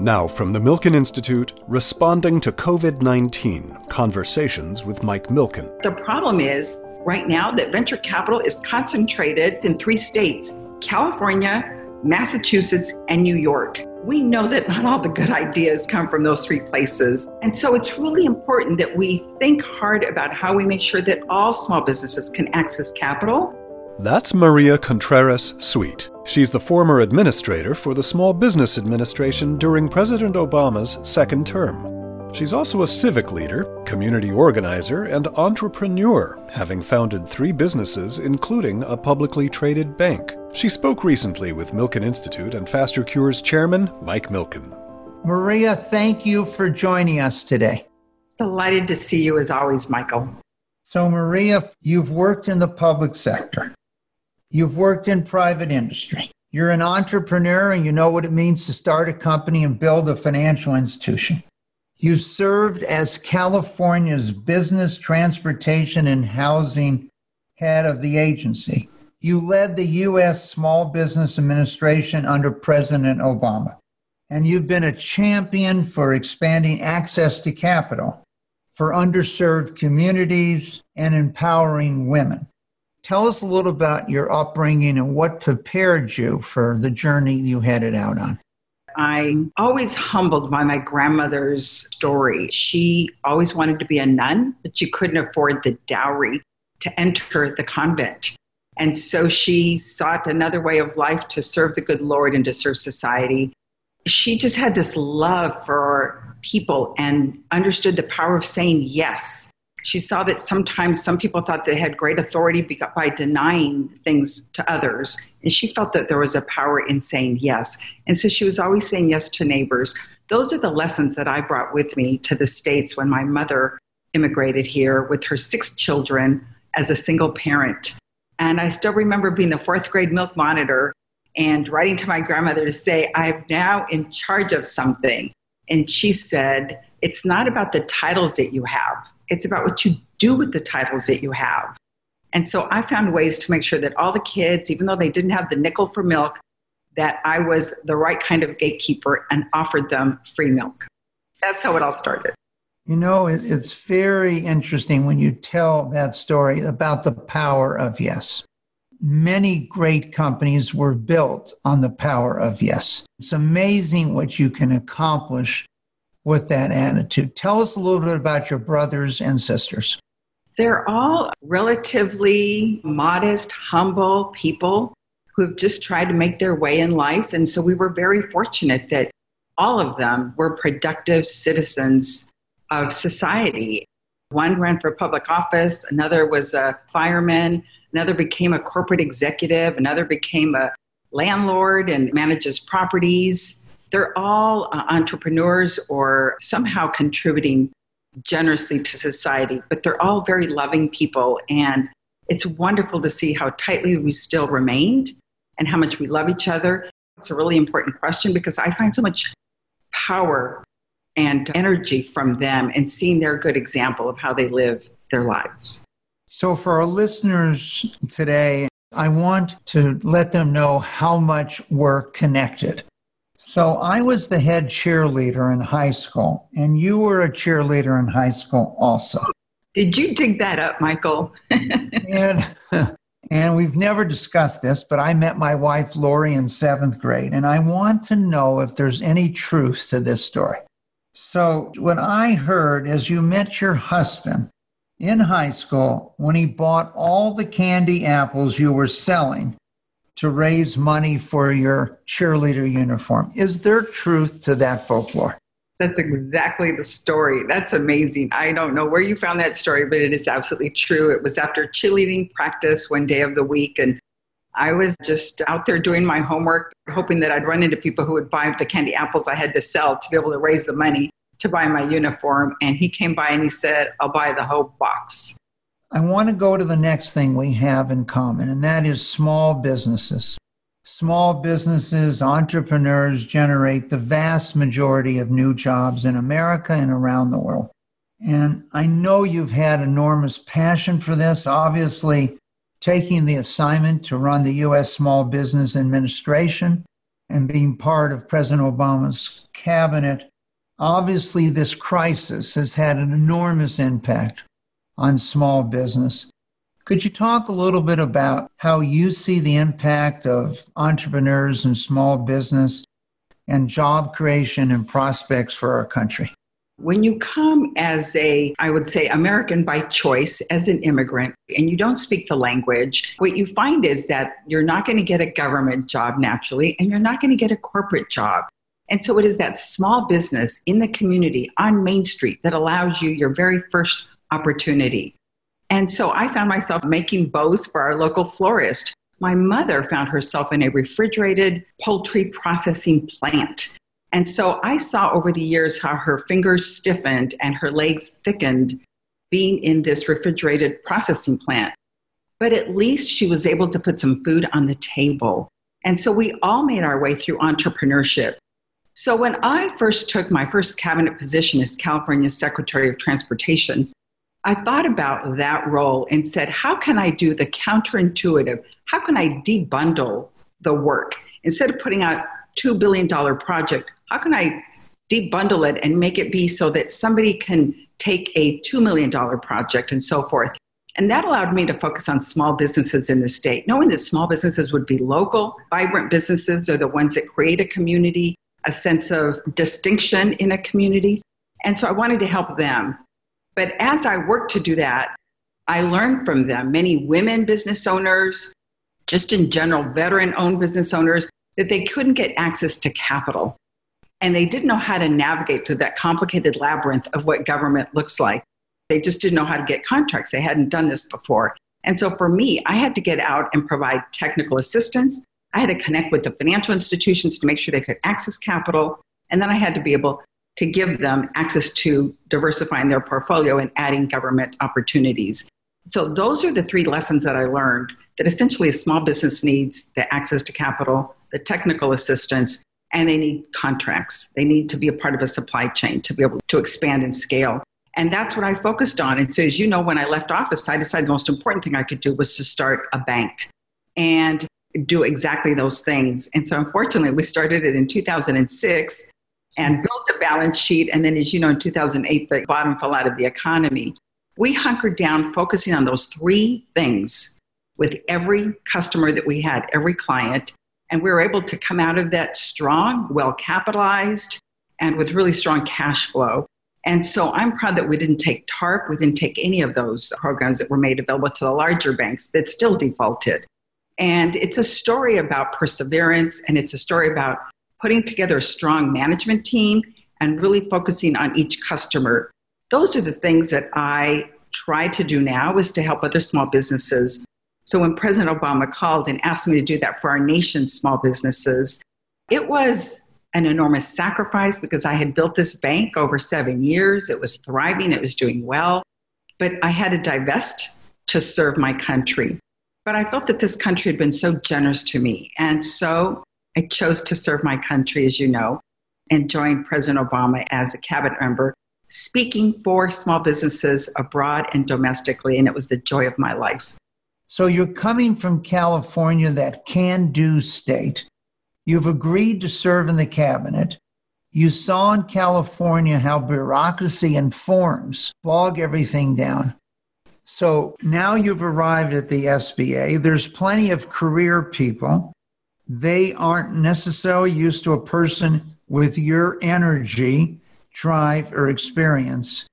Now, from the Milken Institute, responding to COVID 19 Conversations with Mike Milken. The problem is, right now, that venture capital is concentrated in three states California, Massachusetts, and New York. We know that not all the good ideas come from those three places. And so it's really important that we think hard about how we make sure that all small businesses can access capital that's Maria Contreras Sweet. She's the former administrator for the Small Business Administration during President Obama's second term. She's also a civic leader, community organizer, and entrepreneur, having founded three businesses, including a publicly traded bank. She spoke recently with Milken Institute and FasterCures chairman Mike Milken. Maria, thank you for joining us today. Delighted to see you as always, Michael. So, Maria, you've worked in the public sector. You've worked in private industry. You're an entrepreneur and you know what it means to start a company and build a financial institution. You've served as California's business, transportation, and housing head of the agency. You led the U.S. Small Business Administration under President Obama. And you've been a champion for expanding access to capital for underserved communities and empowering women. Tell us a little about your upbringing and what prepared you for the journey you headed out on. I'm always humbled by my grandmother's story. She always wanted to be a nun, but she couldn't afford the dowry to enter the convent. And so she sought another way of life to serve the good Lord and to serve society. She just had this love for people and understood the power of saying yes she saw that sometimes some people thought they had great authority by denying things to others. And she felt that there was a power in saying yes. And so she was always saying yes to neighbors. Those are the lessons that I brought with me to the States when my mother immigrated here with her six children as a single parent. And I still remember being the fourth grade milk monitor and writing to my grandmother to say, I'm now in charge of something. And she said, It's not about the titles that you have it's about what you do with the titles that you have. And so I found ways to make sure that all the kids, even though they didn't have the nickel for milk, that I was the right kind of gatekeeper and offered them free milk. That's how it all started. You know, it's very interesting when you tell that story about the power of yes. Many great companies were built on the power of yes. It's amazing what you can accomplish with that attitude. Tell us a little bit about your brothers and sisters. They're all relatively modest, humble people who have just tried to make their way in life. And so we were very fortunate that all of them were productive citizens of society. One ran for public office, another was a fireman, another became a corporate executive, another became a landlord and manages properties. They're all uh, entrepreneurs or somehow contributing generously to society, but they're all very loving people. And it's wonderful to see how tightly we still remained and how much we love each other. It's a really important question because I find so much power and energy from them and seeing their good example of how they live their lives. So, for our listeners today, I want to let them know how much we're connected. So I was the head cheerleader in high school, and you were a cheerleader in high school also. Did you dig that up, Michael? and, and we've never discussed this, but I met my wife, Lori, in seventh grade, and I want to know if there's any truth to this story. So, what I heard is you met your husband in high school when he bought all the candy apples you were selling to raise money for your cheerleader uniform. Is there truth to that folklore? That's exactly the story. That's amazing. I don't know where you found that story, but it is absolutely true. It was after cheerleading practice one day of the week, and I was just out there doing my homework, hoping that I'd run into people who would buy the candy apples I had to sell to be able to raise the money to buy my uniform. And he came by and he said, I'll buy the whole box. I want to go to the next thing we have in common, and that is small businesses. Small businesses, entrepreneurs generate the vast majority of new jobs in America and around the world. And I know you've had enormous passion for this. Obviously, taking the assignment to run the U.S. Small Business Administration and being part of President Obama's cabinet, obviously this crisis has had an enormous impact on small business. Could you talk a little bit about how you see the impact of entrepreneurs and small business and job creation and prospects for our country? When you come as a, I would say, American by choice, as an immigrant, and you don't speak the language, what you find is that you're not going to get a government job naturally, and you're not going to get a corporate job. And so it is that small business in the community on Main Street that allows you your very first opportunity. And so I found myself making bows for our local florist. My mother found herself in a refrigerated poultry processing plant. And so I saw over the years how her fingers stiffened and her legs thickened being in this refrigerated processing plant. But at least she was able to put some food on the table. And so we all made our way through entrepreneurship. So when I first took my first cabinet position as California Secretary of Transportation, I thought about that role and said, how can I do the counterintuitive? How can I debundle the work? Instead of putting out $2 billion project, how can I debundle it and make it be so that somebody can take a $2 million project and so forth? And that allowed me to focus on small businesses in the state, knowing that small businesses would be local, vibrant businesses are the ones that create a community, a sense of distinction in a community. And so I wanted to help them. But as I worked to do that, I learned from them, many women business owners, just in general, veteran owned business owners, that they couldn't get access to capital. And they didn't know how to navigate through that complicated labyrinth of what government looks like. They just didn't know how to get contracts. They hadn't done this before. And so for me, I had to get out and provide technical assistance. I had to connect with the financial institutions to make sure they could access capital. And then I had to be able to give them access to diversifying their portfolio and adding government opportunities. So those are the three lessons that I learned that essentially a small business needs the access to capital, the technical assistance, and they need contracts. They need to be a part of a supply chain to be able to expand and scale. And that's what I focused on. And so, as you know, when I left office, I decided the most important thing I could do was to start a bank and do exactly those things. And so, unfortunately, we started it in 2006 and built a balance sheet. And then, as you know, in 2008, the bottom fell out of the economy. We hunkered down focusing on those three things with every customer that we had, every client. And we were able to come out of that strong, well capitalized, and with really strong cash flow. And so I'm proud that we didn't take TARP, we didn't take any of those programs that were made available to the larger banks that still defaulted. And it's a story about perseverance and it's a story about putting together a strong management team and really focusing on each customer. Those are the things that I try to do now is to help other small businesses so when President Obama called and asked me to do that for our nation's small businesses, it was an enormous sacrifice because I had built this bank over seven years. It was thriving, it was doing well, but I had to divest to serve my country. But I felt that this country had been so generous to me. And so I chose to serve my country, as you know, and joined President Obama as a cabinet member, speaking for small businesses abroad and domestically. And it was the joy of my life. So you're coming from California, that can do state. You've agreed to serve in the cabinet. You saw in California how bureaucracy and forms bog everything down. So now you've arrived at the SBA. There's plenty of career people. They aren't necessarily used to a person with your energy, drive, or experience.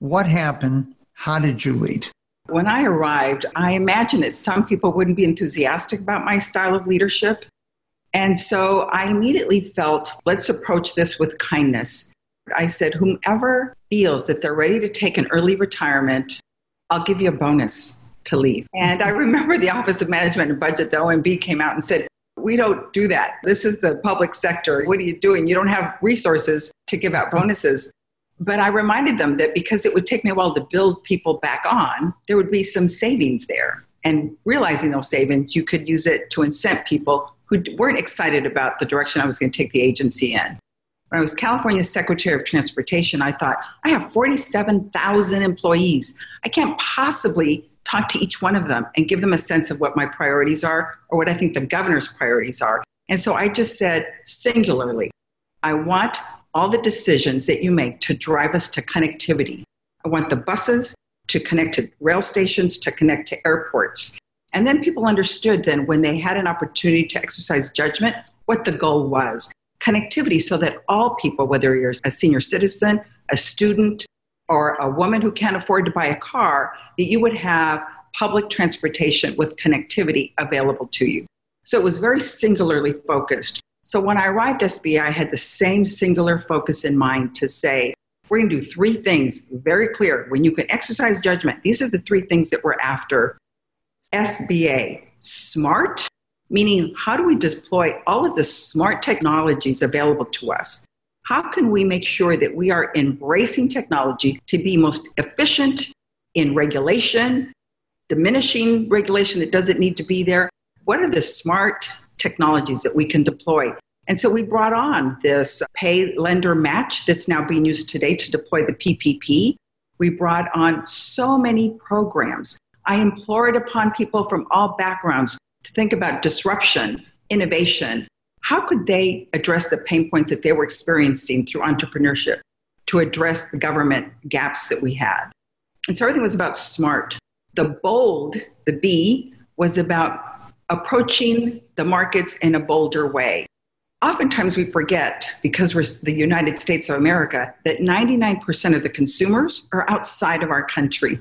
What happened? How did you lead? When I arrived, I imagined that some people wouldn't be enthusiastic about my style of leadership. And so I immediately felt, let's approach this with kindness. I said, whomever feels that they're ready to take an early retirement, I'll give you a bonus to leave. And I remember the Office of Management and Budget, the OMB, came out and said, we don't do that. This is the public sector. What are you doing? You don't have resources to give out bonuses. But I reminded them that because it would take me a while to build people back on, there would be some savings there. And realizing those savings, you could use it to incent people who weren't excited about the direction I was going to take the agency in. When I was California Secretary of Transportation, I thought, I have 47,000 employees. I can't possibly talk to each one of them and give them a sense of what my priorities are or what I think the governor's priorities are. And so I just said singularly, I want all the decisions that you make to drive us to connectivity. I want the buses to connect to rail stations, to connect to airports. And then people understood then when they had an opportunity to exercise judgment, what the goal was connectivity so that all people, whether you're a senior citizen, a student, or a woman who can't afford to buy a car, that you would have public transportation with connectivity available to you. So it was very singularly focused. So when I arrived at SBA, I had the same singular focus in mind to say, we're going to do three things very clear. When you can exercise judgment, these are the three things that we're after. SBA, smart, meaning how do we deploy all of the smart technologies available to us? How can we make sure that we are embracing technology to be most efficient in regulation, diminishing regulation that doesn't need to be there? What are the smart technologies that we can deploy? And so we brought on this pay lender match that's now being used today to deploy the PPP. We brought on so many programs. I implored upon people from all backgrounds to think about disruption, innovation. How could they address the pain points that they were experiencing through entrepreneurship to address the government gaps that we had? And so everything was about smart. The bold, the B, was about approaching the markets in a bolder way. Oftentimes we forget, because we're the United States of America, that 99% of the consumers are outside of our country.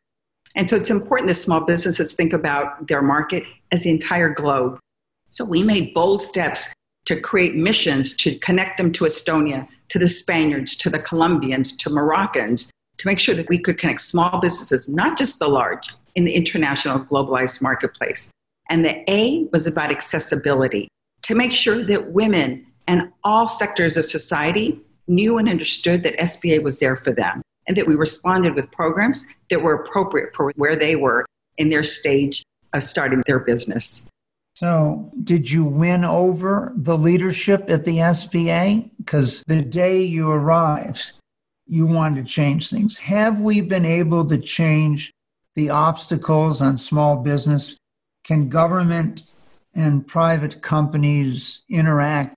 And so it's important that small businesses think about their market as the entire globe. So we made bold steps to create missions to connect them to Estonia, to the Spaniards, to the Colombians, to Moroccans, to make sure that we could connect small businesses, not just the large, in the international globalized marketplace. And the A was about accessibility, to make sure that women and all sectors of society knew and understood that SBA was there for them and that we responded with programs that were appropriate for where they were in their stage of starting their business. So, did you win over the leadership at the SBA? Because the day you arrived, you wanted to change things. Have we been able to change the obstacles on small business? Can government and private companies interact?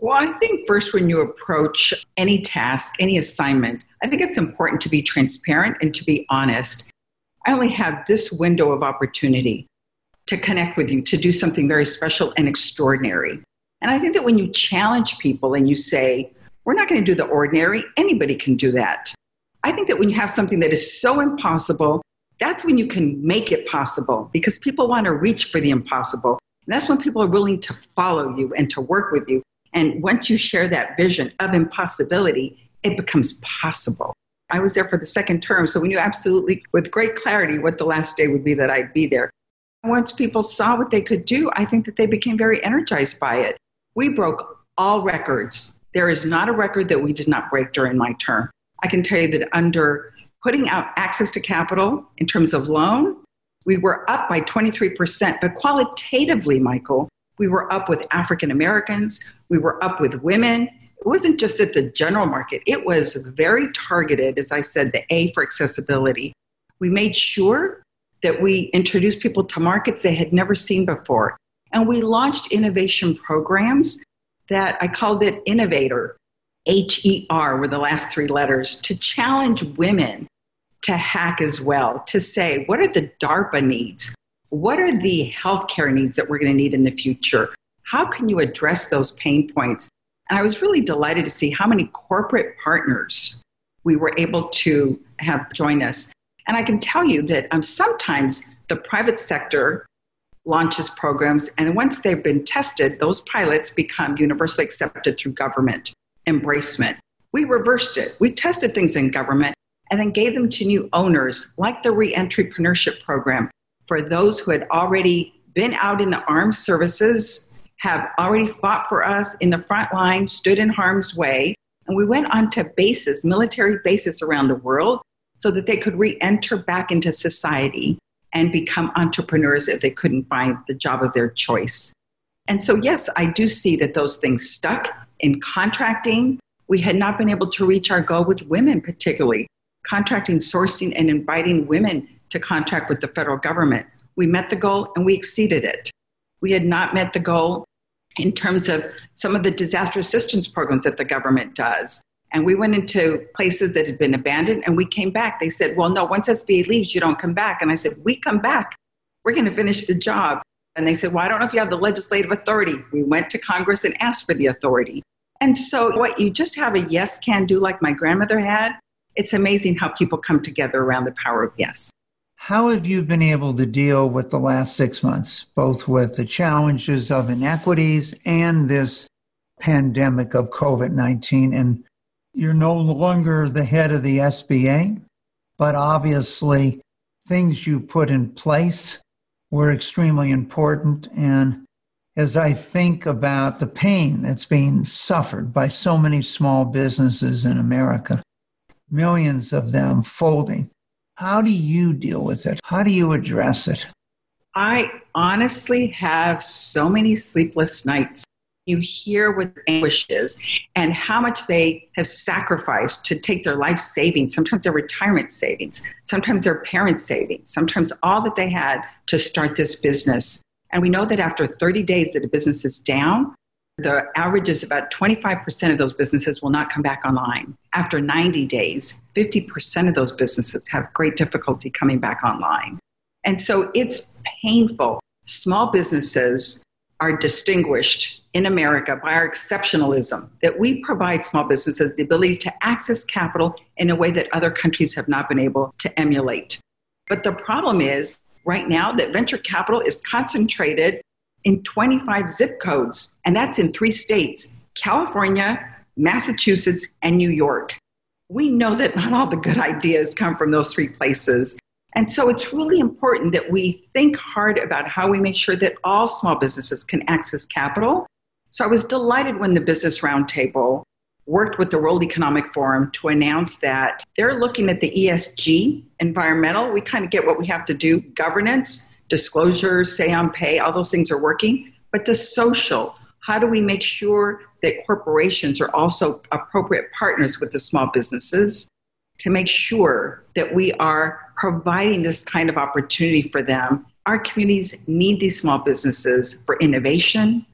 Well, I think first, when you approach any task, any assignment, I think it's important to be transparent and to be honest. I only have this window of opportunity to connect with you, to do something very special and extraordinary. And I think that when you challenge people and you say, we're not going to do the ordinary, anybody can do that. I think that when you have something that is so impossible, that's when you can make it possible because people want to reach for the impossible. And that's when people are willing to follow you and to work with you. And once you share that vision of impossibility, it becomes possible. I was there for the second term, so we knew absolutely with great clarity what the last day would be that I'd be there. Once people saw what they could do, I think that they became very energized by it. We broke all records. There is not a record that we did not break during my term. I can tell you that under putting out access to capital in terms of loan, we were up by 23%. But qualitatively, Michael, we were up with African Americans, we were up with women, it wasn't just at the general market, it was very targeted, as I said, the A for accessibility. We made sure that we introduced people to markets they had never seen before. And we launched innovation programs that I called it InnovateHER, H E R were the last three letters, to challenge women to hack as well, to say, what are the DARPA needs? What are the healthcare needs that we're going to need in the future? How can you address those pain points? And I was really delighted to see how many corporate partners we were able to have join us. And I can tell you that um, sometimes the private sector launches programs, and once they've been tested, those pilots become universally accepted through government embracement. We reversed it. We tested things in government and then gave them to new owners, like the Reentrepreneurship Program, for those who had already been out in the armed services have already fought for us in the front line, stood in harm's way. And we went on to bases, military bases around the world, so that they could re enter back into society and become entrepreneurs if they couldn't find the job of their choice. And so, yes, I do see that those things stuck in contracting. We had not been able to reach our goal with women, particularly contracting, sourcing, and inviting women to contract with the federal government. We met the goal and we exceeded it. We had not met the goal in terms of some of the disaster assistance programs that the government does. And we went into places that had been abandoned and we came back. They said, Well, no, once SBA leaves, you don't come back. And I said, We come back. We're going to finish the job. And they said, Well, I don't know if you have the legislative authority. We went to Congress and asked for the authority. And so, what you just have a yes can do like my grandmother had, it's amazing how people come together around the power of yes. How have you been able to deal with the last six months, both with the challenges of inequities and this pandemic of COVID 19? And you're no longer the head of the SBA, but obviously things you put in place were extremely important. And as I think about the pain that's being suffered by so many small businesses in America, millions of them folding, how do you deal with it? How do you address it? I honestly have so many sleepless nights you hear what anguish is and how much they have sacrificed to take their life savings, sometimes their retirement savings, sometimes their parents' savings, sometimes all that they had to start this business. And we know that after 30 days that a business is down, the average is about 25% of those businesses will not come back online. After 90 days, 50% of those businesses have great difficulty coming back online. And so it's painful. Small businesses are distinguished in America by our exceptionalism, that we provide small businesses the ability to access capital in a way that other countries have not been able to emulate. But the problem is, right now, that venture capital is concentrated in 25 zip codes, and that's in three states California, Massachusetts, and New York. We know that not all the good ideas come from those three places. And so it's really important that we think hard about how we make sure that all small businesses can access capital. So I was delighted when the Business Roundtable worked with the World Economic Forum to announce that they're looking at the ESG, environmental. We kind of get what we have to do, governance, disclosure, say on pay, all those things are working. But the social, how do we make sure that corporations are also appropriate partners with the small businesses to make sure that we are providing this kind of opportunity for them. Our communities need these small businesses for innovation.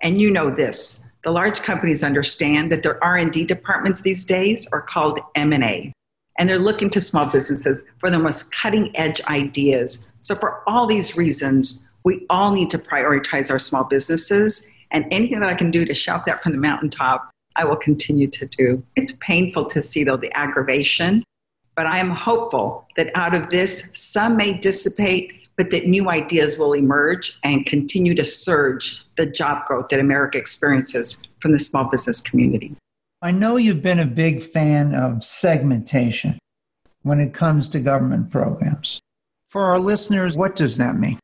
And you know this, the large companies understand that their R&D departments these days are called M&A. And they're looking to small businesses for the most cutting edge ideas. So for all these reasons, we all need to prioritize our small businesses and anything that I can do to shout that from the mountaintop, I will continue to do. It's painful to see though the aggravation but I am hopeful that out of this, some may dissipate, but that new ideas will emerge and continue to surge the job growth that America experiences from the small business community. I know you've been a big fan of segmentation when it comes to government programs. For our listeners, what does that mean?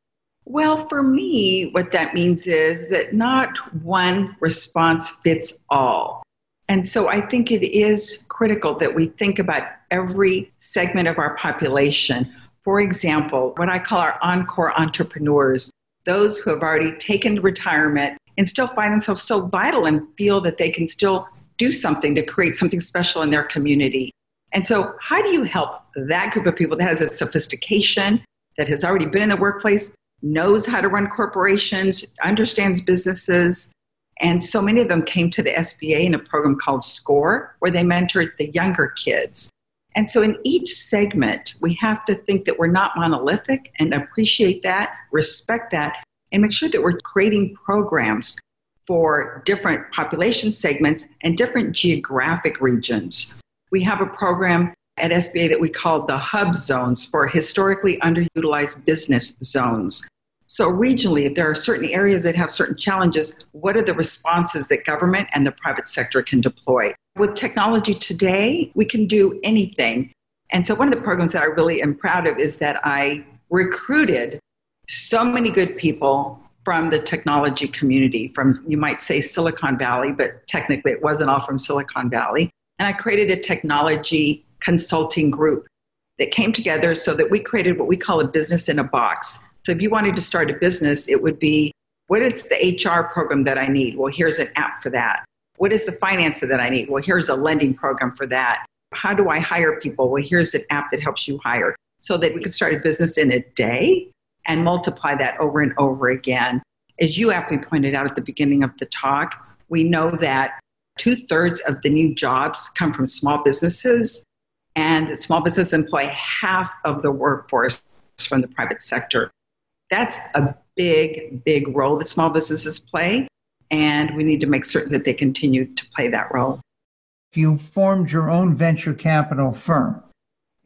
Well, for me, what that means is that not one response fits all. And so I think it is critical that we think about every segment of our population. For example, what I call our encore entrepreneurs, those who have already taken retirement and still find themselves so vital and feel that they can still do something to create something special in their community. And so, how do you help that group of people that has a sophistication, that has already been in the workplace, knows how to run corporations, understands businesses, and so many of them came to the SBA in a program called SCORE, where they mentored the younger kids. And so in each segment, we have to think that we're not monolithic and appreciate that, respect that, and make sure that we're creating programs for different population segments and different geographic regions. We have a program at SBA that we call the HUBZones for historically underutilized business zones. So, regionally, if there are certain areas that have certain challenges, what are the responses that government and the private sector can deploy? With technology today, we can do anything. And so, one of the programs that I really am proud of is that I recruited so many good people from the technology community, from you might say Silicon Valley, but technically it wasn't all from Silicon Valley. And I created a technology consulting group that came together so that we created what we call a business in a box. So if you wanted to start a business, it would be what is the HR program that I need? Well, here's an app for that. What is the finance that I need? Well, here's a lending program for that. How do I hire people? Well, here's an app that helps you hire so that we can start a business in a day and multiply that over and over again. As you aptly pointed out at the beginning of the talk, we know that two thirds of the new jobs come from small businesses, and small businesses employ half of the workforce from the private sector. That's a big, big role that small businesses play, and we need to make certain that they continue to play that role. You formed your own venture capital firm,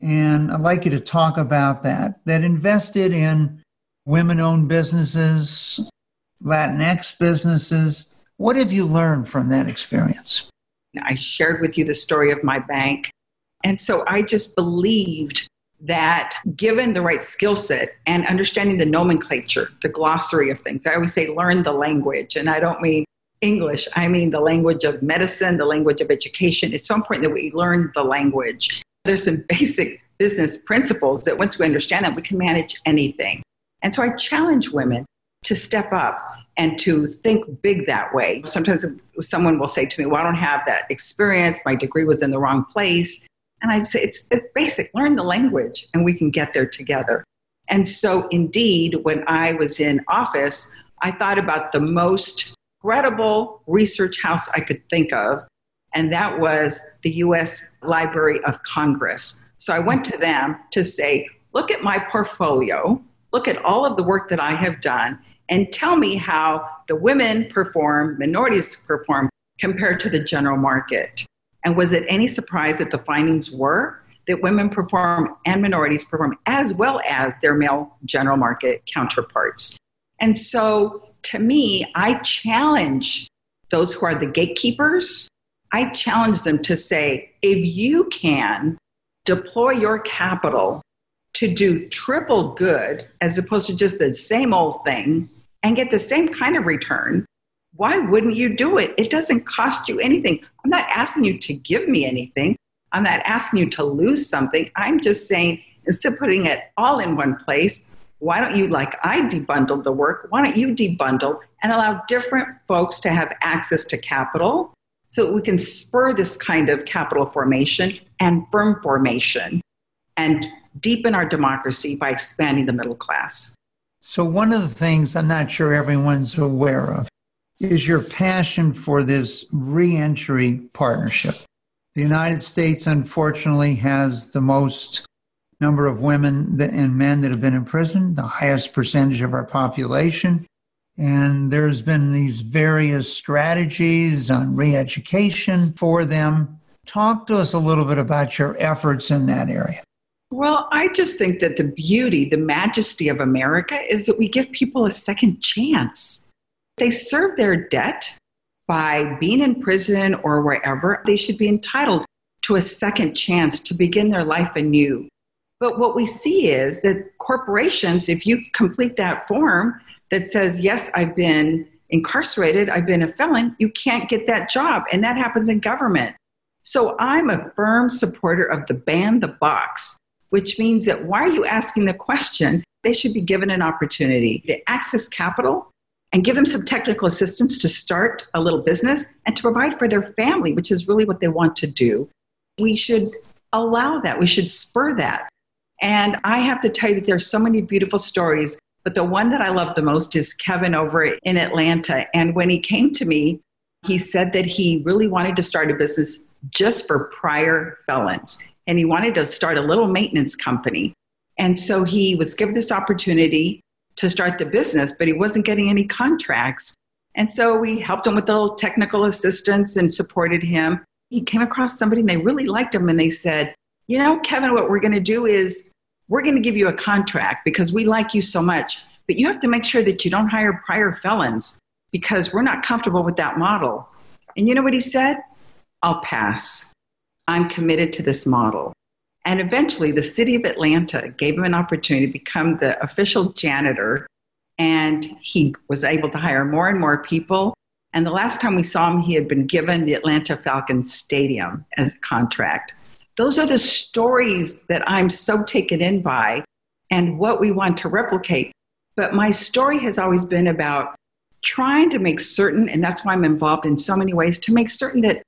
and I'd like you to talk about that, that invested in women owned businesses, Latinx businesses. What have you learned from that experience? I shared with you the story of my bank. And so I just believed that given the right skill set and understanding the nomenclature, the glossary of things, I always say learn the language. And I don't mean English, I mean the language of medicine, the language of education. It's so important that we learn the language. There's some basic business principles that once we understand that, we can manage anything. And so I challenge women to step up and to think big that way. Sometimes someone will say to me, Well, I don't have that experience. My degree was in the wrong place. And I'd say, It's, it's basic. Learn the language and we can get there together. And so, indeed, when I was in office, I thought about the most credible research house I could think of, and that was the US Library of Congress. So I went to them to say, Look at my portfolio look at all of the work that I have done and tell me how the women perform, minorities perform compared to the general market. And was it any surprise that the findings were that women perform and minorities perform as well as their male general market counterparts? And so to me, I challenge those who are the gatekeepers. I challenge them to say, if you can deploy your capital to do triple good as opposed to just the same old thing and get the same kind of return, why wouldn't you do it? It doesn't cost you anything. I'm not asking you to give me anything. I'm not asking you to lose something. I'm just saying, instead of putting it all in one place, why don't you, like I debundled the work, why don't you debundle and allow different folks to have access to capital so we can spur this kind of capital formation and firm formation and deepen our democracy by expanding the middle class. So, one of the things I'm not sure everyone's aware of is your passion for this reentry partnership. The United States, unfortunately, has the most number of women and men that have been in prison, the highest percentage of our population. And there's been these various strategies on re education for them. Talk to us a little bit about your efforts in that area. Well, I just think that the beauty, the majesty of America is that we give people a second chance. They serve their debt by being in prison or wherever. They should be entitled to a second chance to begin their life anew. But what we see is that corporations, if you complete that form that says, Yes, I've been incarcerated, I've been a felon, you can't get that job. And that happens in government. So I'm a firm supporter of the ban the box which means that why are you asking the question? They should be given an opportunity to access capital and give them some technical assistance to start a little business and to provide for their family, which is really what they want to do. We should allow that, we should spur that. And I have to tell you that there's so many beautiful stories, but the one that I love the most is Kevin over in Atlanta. And when he came to me, he said that he really wanted to start a business just for prior felons and he wanted to start a little maintenance company. And so he was given this opportunity to start the business, but he wasn't getting any contracts. And so we helped him with the little technical assistance and supported him. He came across somebody and they really liked him and they said, You know, Kevin, what we're going to do is we're going to give you a contract because we like you so much, but you have to make sure that you don't hire prior felons because we're not comfortable with that model. And you know what he said? I'll pass. I'm committed to this model. And eventually, the city of Atlanta gave him an opportunity to become the official janitor. And he was able to hire more and more people. And the last time we saw him, he had been given the Atlanta Falcons Stadium as a contract. Those are the stories that I'm so taken in by and what we want to replicate. But my story has always been about trying to make certain, and that's why I'm involved in so many ways, to make certain that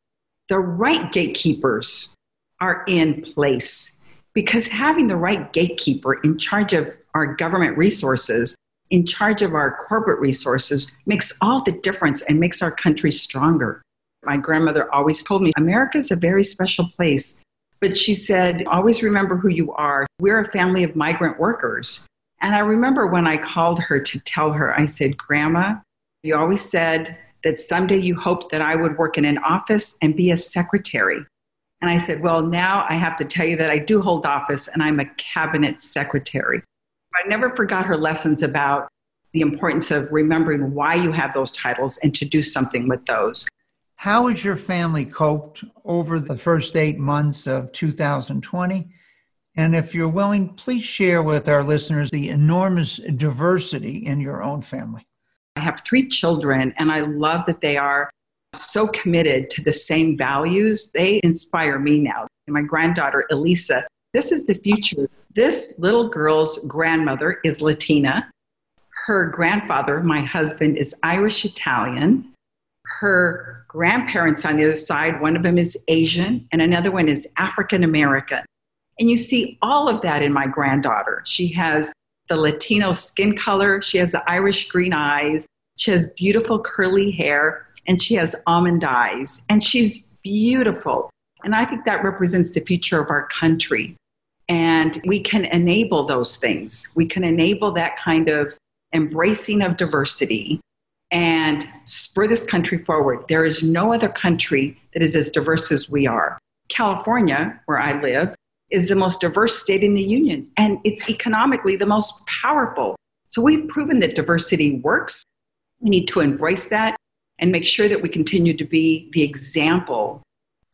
the right gatekeepers are in place because having the right gatekeeper in charge of our government resources, in charge of our corporate resources, makes all the difference and makes our country stronger. My grandmother always told me America is a very special place. But she said, always remember who you are. We're a family of migrant workers. And I remember when I called her to tell her, I said, Grandma, you always said that someday you hoped that I would work in an office and be a secretary. And I said, Well, now I have to tell you that I do hold office and I'm a cabinet secretary. I never forgot her lessons about the importance of remembering why you have those titles and to do something with those. How has your family coped over the first eight months of 2020? And if you're willing, please share with our listeners the enormous diversity in your own family. I have three children, and I love that they are so committed to the same values. They inspire me now. My granddaughter, Elisa, this is the future. This little girl's grandmother is Latina. Her grandfather, my husband, is Irish Italian her grandparents on the other side, one of them is Asian and another one is African American. And you see all of that in my granddaughter. She has the Latino skin color, she has the Irish green eyes, she has beautiful curly hair, and she has almond eyes. And she's beautiful. And I think that represents the future of our country. And we can enable those things. We can enable that kind of embracing of diversity and spur this country forward. There is no other country that is as diverse as we are. California, where I live, is the most diverse state in the union, and it's economically the most powerful. So we've proven that diversity works. We need to embrace that and make sure that we continue to be the example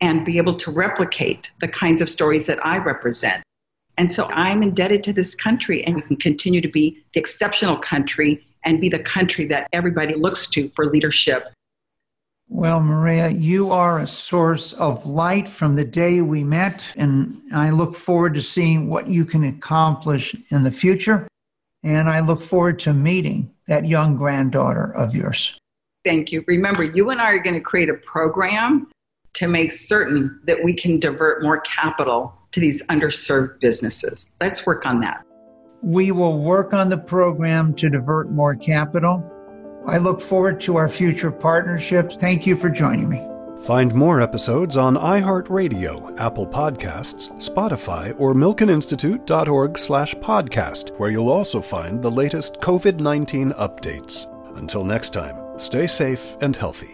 and be able to replicate the kinds of stories that I represent. And so I'm indebted to this country, and we can continue to be the exceptional country and be the country that everybody looks to for leadership. Well, Maria, you are a source of light from the day we met, and I look forward to seeing what you can accomplish in the future. And I look forward to meeting that young granddaughter of yours. Thank you. Remember, you and I are going to create a program to make certain that we can divert more capital to these underserved businesses. Let's work on that. We will work on the program to divert more capital. I look forward to our future partnerships. Thank you for joining me. Find more episodes on iHeartRadio, Apple Podcasts, Spotify, or milkeninstitute.org slash podcast, where you'll also find the latest COVID-19 updates. Until next time, stay safe and healthy.